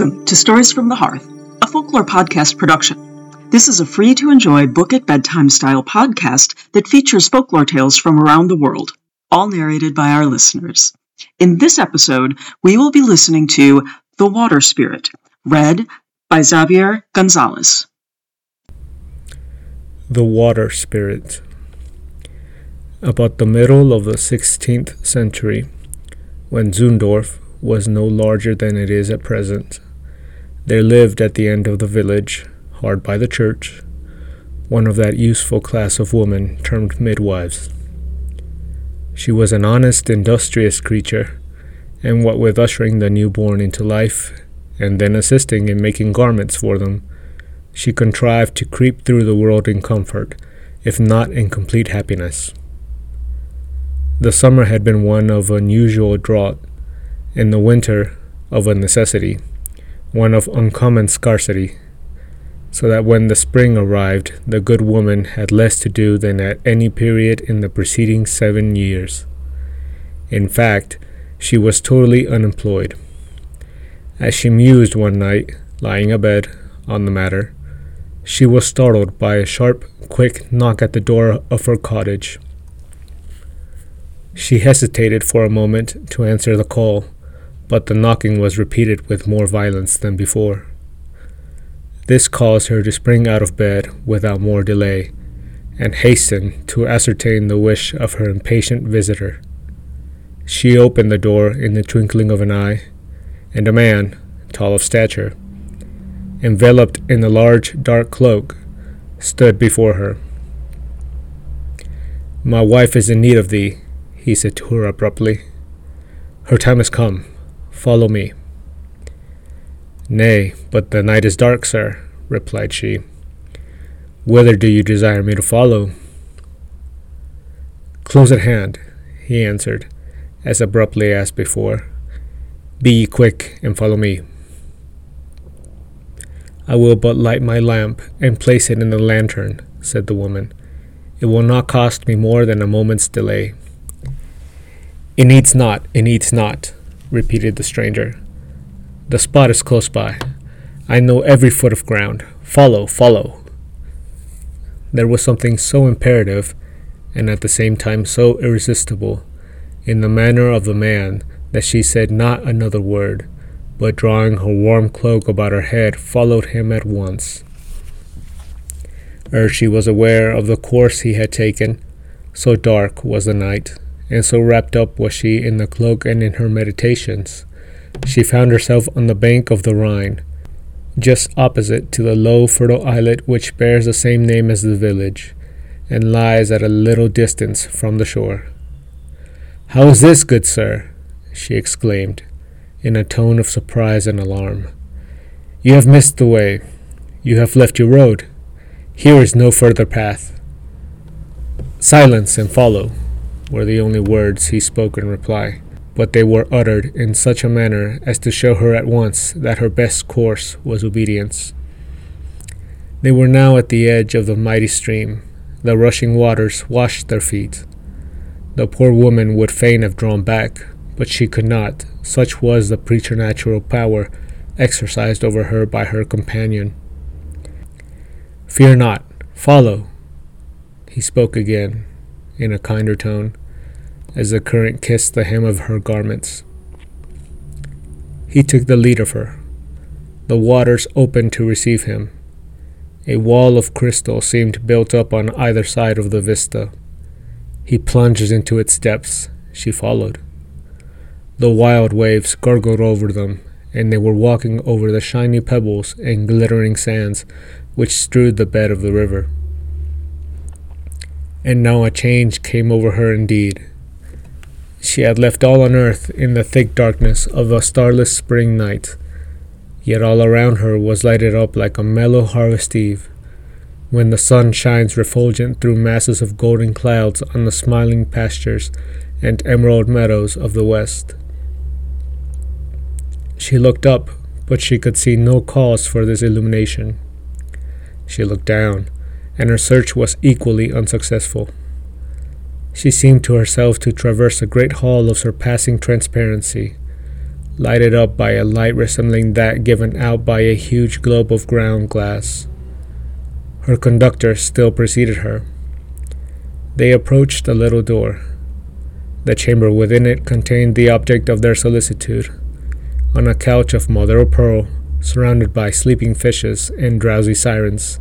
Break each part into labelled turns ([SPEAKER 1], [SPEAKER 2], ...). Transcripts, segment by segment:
[SPEAKER 1] Welcome to Stories from the Hearth, a folklore podcast production. This is a free to enjoy book at bedtime style podcast that features folklore tales from around the world, all narrated by our listeners. In this episode, we will be listening to The Water Spirit, read by Xavier Gonzalez.
[SPEAKER 2] The Water Spirit. About the middle of the 16th century, when Zundorf was no larger than it is at present. There lived at the end of the village, hard by the church, one of that useful class of women termed midwives. She was an honest, industrious creature, and what with ushering the newborn into life and then assisting in making garments for them, she contrived to creep through the world in comfort, if not in complete happiness. The summer had been one of unusual drought, and the winter of a necessity, one of uncommon scarcity, so that when the spring arrived, the good woman had less to do than at any period in the preceding seven years. In fact, she was totally unemployed. As she mused one night, lying abed, on the matter, she was startled by a sharp, quick knock at the door of her cottage. She hesitated for a moment to answer the call but the knocking was repeated with more violence than before. This caused her to spring out of bed without more delay, and hasten to ascertain the wish of her impatient visitor. She opened the door in the twinkling of an eye, and a man, tall of stature, enveloped in a large dark cloak, stood before her. My wife is in need of thee, he said to her abruptly. Her time has come. Follow me. Nay, but the night is dark, sir, replied she. Whither do you desire me to follow? Close at hand, he answered, as abruptly as before. Be ye quick and follow me. I will but light my lamp and place it in the lantern, said the woman. It will not cost me more than a moment's delay. It needs not, it needs not, repeated the stranger. The spot is close by. I know every foot of ground. Follow, follow. There was something so imperative, and at the same time so irresistible, in the manner of the man that she said not another word, but drawing her warm cloak about her head, followed him at once. Ere she was aware of the course he had taken, so dark was the night and so wrapped up was she in the cloak and in her meditations. She found herself on the bank of the Rhine, just opposite to the low, fertile islet which bears the same name as the village, and lies at a little distance from the shore. How is this, good sir? she exclaimed, in a tone of surprise and alarm. You have missed the way. You have left your road. Here is no further path. Silence and follow were the only words he spoke in reply, but they were uttered in such a manner as to show her at once that her best course was obedience. They were now at the edge of the mighty stream. The rushing waters washed their feet. The poor woman would fain have drawn back, but she could not, such was the preternatural power exercised over her by her companion. Fear not, follow. He spoke again, in a kinder tone, as the current kissed the hem of her garments. He took the lead of her. The waters opened to receive him. A wall of crystal seemed built up on either side of the vista. He plunged into its depths. She followed. The wild waves gurgled over them, and they were walking over the shiny pebbles and glittering sands which strewed the bed of the river. And now a change came over her indeed. She had left all on earth in the thick darkness of a starless spring night, yet all around her was lighted up like a mellow harvest eve, when the sun shines refulgent through masses of golden clouds on the smiling pastures and emerald meadows of the west. She looked up, but she could see no cause for this illumination. She looked down, and her search was equally unsuccessful. She seemed to herself to traverse a great hall of surpassing transparency, lighted up by a light resembling that given out by a huge globe of ground glass. Her conductor still preceded her. They approached a little door. The chamber within it contained the object of their solicitude. On a couch of mother of pearl, surrounded by sleeping fishes and drowsy sirens,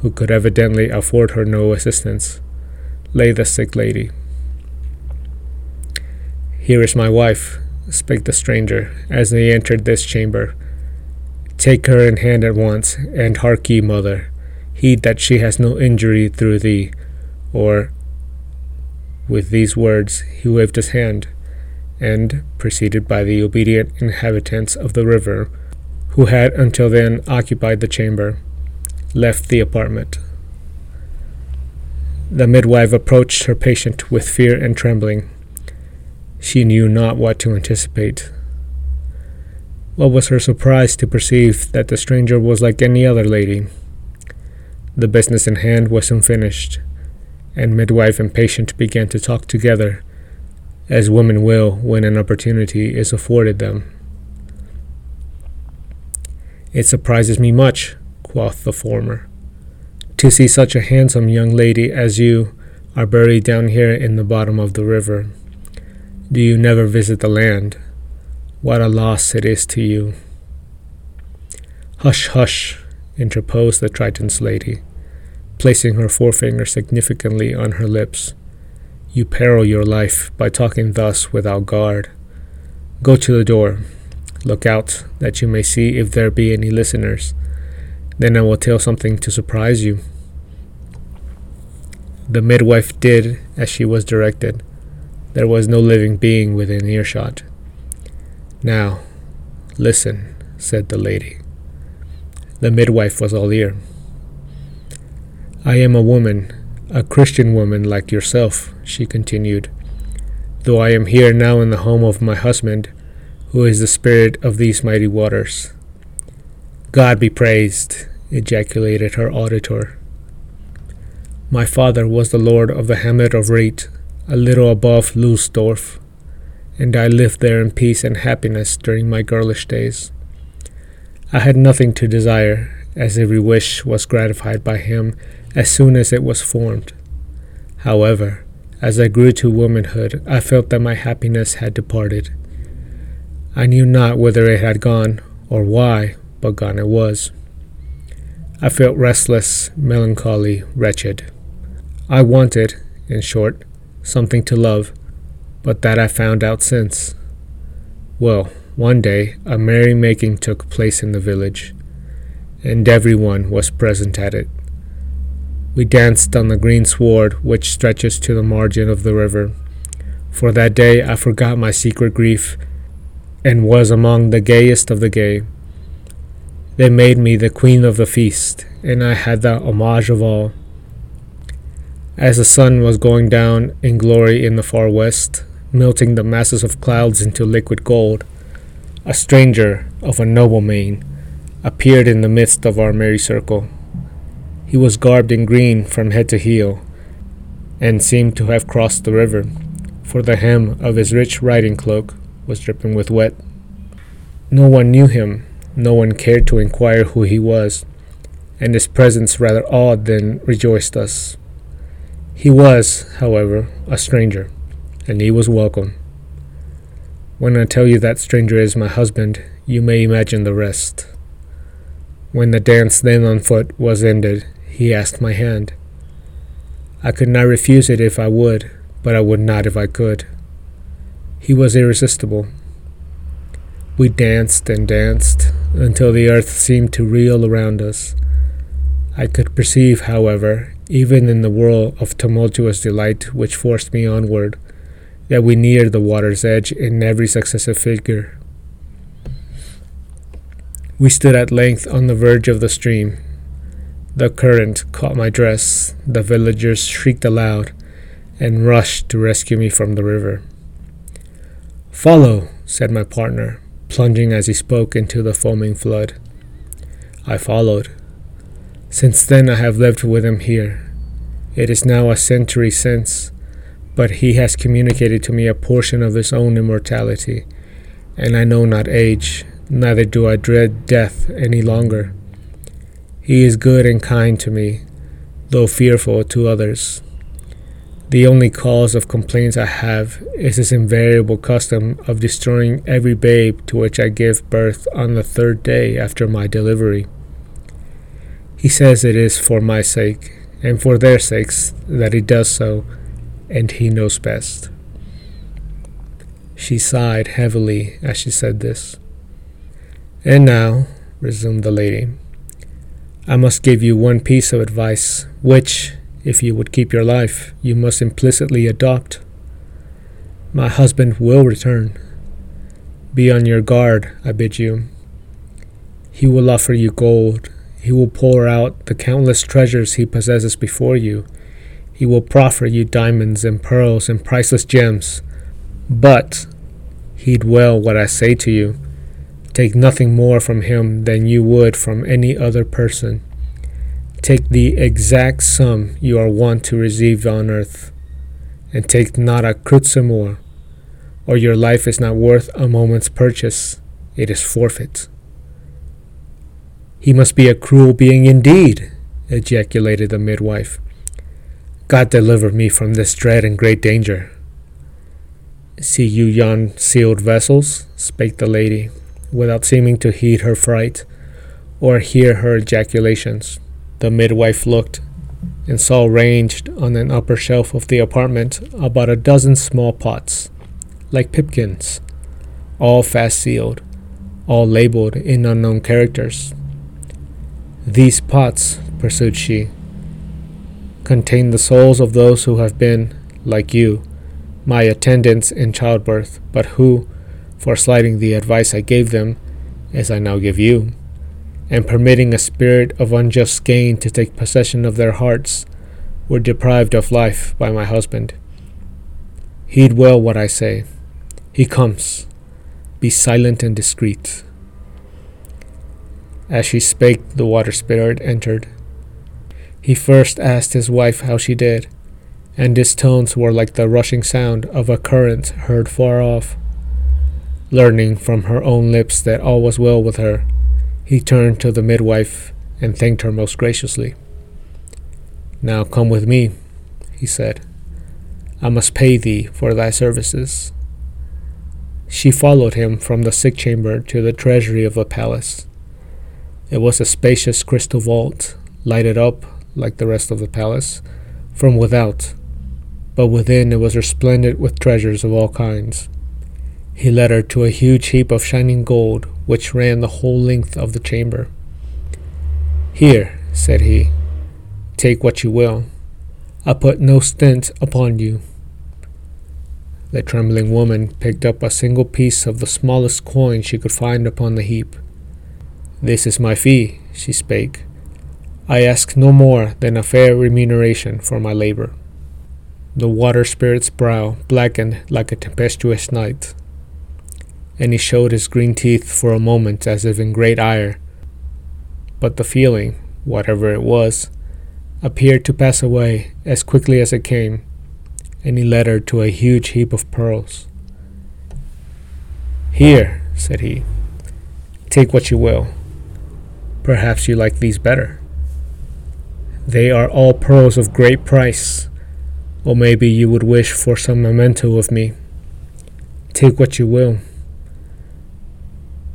[SPEAKER 2] who could evidently afford her no assistance, lay the sick lady. Here is my wife, spake the stranger, as they entered this chamber. Take her in hand at once, and hark ye, mother, heed that she has no injury through thee, or with these words he waved his hand, and, preceded by the obedient inhabitants of the river, who had until then occupied the chamber, left the apartment. The midwife approached her patient with fear and trembling. She knew not what to anticipate. What was her surprise to perceive that the stranger was like any other lady. The business in hand was unfinished, and midwife and patient began to talk together, as women will when an opportunity is afforded them. It surprises me much, quoth the former, to see such a handsome young lady as you are buried down here in the bottom of the river. Do you never visit the land? What a loss it is to you. Hush, hush, interposed the Triton's lady placing her forefinger significantly on her lips. You peril your life by talking thus without guard. Go to the door. Look out, that you may see if there be any listeners. Then I will tell something to surprise you. The midwife did as she was directed. There was no living being within earshot. Now, listen, said the lady. The midwife was all ear. I am a woman, a Christian woman like yourself, she continued, though I am here now in the home of my husband, who is the spirit of these mighty waters. God be praised, ejaculated her auditor. My father was the lord of the hamlet of Rheidt, a little above Lulsdorf, and I lived there in peace and happiness during my girlish days. I had nothing to desire, as every wish was gratified by him as soon as it was formed. However, as I grew to womanhood, I felt that my happiness had departed. I knew not whither it had gone, or why, but gone it was. I felt restless, melancholy, wretched. I wanted, in short, something to love, but that I found out since. Well, one day a merry-making took place in the village, and everyone was present at it. We danced on the green sward which stretches to the margin of the river. For that day I forgot my secret grief and was among the gayest of the gay. They made me the queen of the feast, and I had the homage of all. As the sun was going down in glory in the far west, melting the masses of clouds into liquid gold, a stranger of a noble mien appeared in the midst of our merry circle. He was garbed in green from head to heel, and seemed to have crossed the river, for the hem of his rich riding cloak was dripping with wet. No one knew him, no one cared to inquire who he was, and his presence rather awed than rejoiced us. He was, however, a stranger, and he was welcome. When I tell you that stranger is my husband, you may imagine the rest. When the dance then on foot was ended, he asked my hand. I could not refuse it if I would, but I would not if I could. He was irresistible. We danced and danced until the earth seemed to reel around us. I could perceive, however, even in the whirl of tumultuous delight which forced me onward, that we neared the water's edge in every successive figure. We stood at length on the verge of the stream, the current caught my dress, the villagers shrieked aloud, and rushed to rescue me from the river. Follow, said my partner, plunging as he spoke into the foaming flood. I followed. Since then I have lived with him here. It is now a century since, but he has communicated to me a portion of his own immortality, and I know not age, neither do I dread death any longer. He is good and kind to me, though fearful to others. The only cause of complaints I have is his invariable custom of destroying every babe to which I give birth on the third day after my delivery. He says it is for my sake, and for their sakes, that he does so, and he knows best. She sighed heavily as she said this. And now, resumed the lady, I must give you one piece of advice, which, if you would keep your life, you must implicitly adopt. My husband will return. Be on your guard, I bid you. He will offer you gold. He will pour out the countless treasures he possesses before you. He will proffer you diamonds and pearls and priceless gems. But heed well what I say to you. Take nothing more from him than you would from any other person. Take the exact sum you are wont to receive on earth, and take not a kreuzer more, or your life is not worth a moment's purchase, it is forfeit. He must be a cruel being indeed, ejaculated the midwife. God deliver me from this dread and great danger. See you yon sealed vessels? spake the lady, without seeming to heed her fright, or hear her ejaculations. The midwife looked and saw ranged on an upper shelf of the apartment about a dozen small pots, like pipkins, all fast sealed, all labeled in unknown characters. These pots, pursued she, contain the souls of those who have been, like you, my attendants in childbirth, but who, for slighting the advice I gave them, as I now give you, and permitting a spirit of unjust gain to take possession of their hearts, were deprived of life by my husband. Heed well what I say. He comes. Be silent and discreet. As she spake, the water spirit entered. He first asked his wife how she did, and his tones were like the rushing sound of a current heard far off. Learning from her own lips that all was well with her, he turned to the midwife and thanked her most graciously. Now come with me, he said. I must pay thee for thy services. She followed him from the sick chamber to the treasury of the palace. It was a spacious crystal vault, lighted up, like the rest of the palace, from without, but within it was resplendent with treasures of all kinds. He led her to a huge heap of shining gold which ran the whole length of the chamber. Here, said he, take what you will. I put no stint upon you. The trembling woman picked up a single piece of the smallest coin she could find upon the heap. This is my fee, she spake. I ask no more than a fair remuneration for my labor. The water spirit's brow blackened like a tempestuous night and he showed his green teeth for a moment as if in great ire. But the feeling, whatever it was, appeared to pass away as quickly as it came, and he led her to a huge heap of pearls. Here, said he, take what you will. Perhaps you like these better. They are all pearls of great price, or maybe you would wish for some memento of me. Take what you will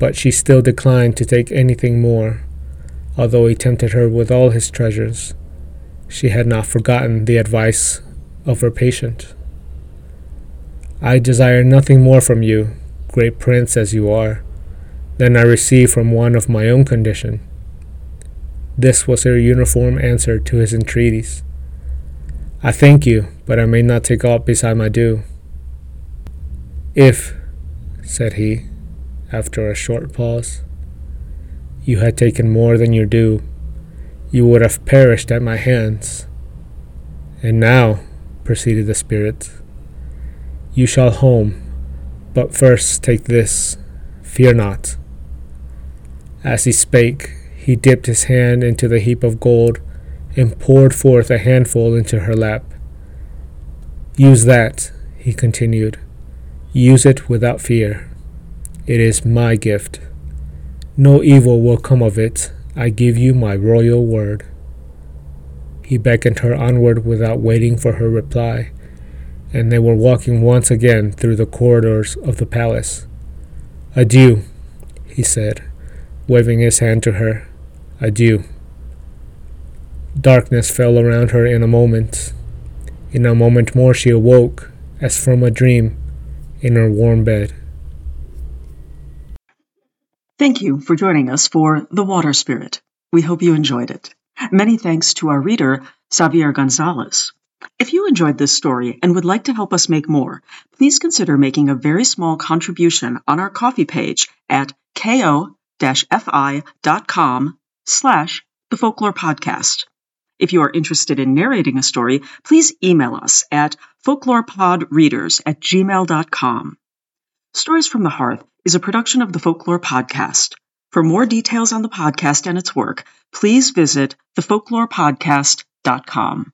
[SPEAKER 2] but she still declined to take anything more, although he tempted her with all his treasures. She had not forgotten the advice of her patient. I desire nothing more from you, great prince as you are, than I receive from one of my own condition. This was her uniform answer to his entreaties. I thank you, but I may not take aught beside my due. If, said he, after a short pause. You had taken more than your due. You would have perished at my hands. And now, proceeded the spirit, you shall home, but first take this. Fear not. As he spake, he dipped his hand into the heap of gold and poured forth a handful into her lap. Use that, he continued. Use it without fear. It is my gift. No evil will come of it. I give you my royal word. He beckoned her onward without waiting for her reply, and they were walking once again through the corridors of the palace. Adieu, he said, waving his hand to her. Adieu. Darkness fell around her in a moment. In a moment more she awoke, as from a dream, in her warm bed.
[SPEAKER 1] Thank you for joining us for The Water Spirit. We hope you enjoyed it. Many thanks to our reader, Xavier Gonzalez. If you enjoyed this story and would like to help us make more, please consider making a very small contribution on our Ko-fi page at ko-fi.com slash the folklore podcast. If you are interested in narrating a story, please email us at folklorepodreaders at gmail.com. Stories from the Hearth is a production of the Folklore Podcast. For more details on the podcast and its work, please visit thefolklorepodcast.com.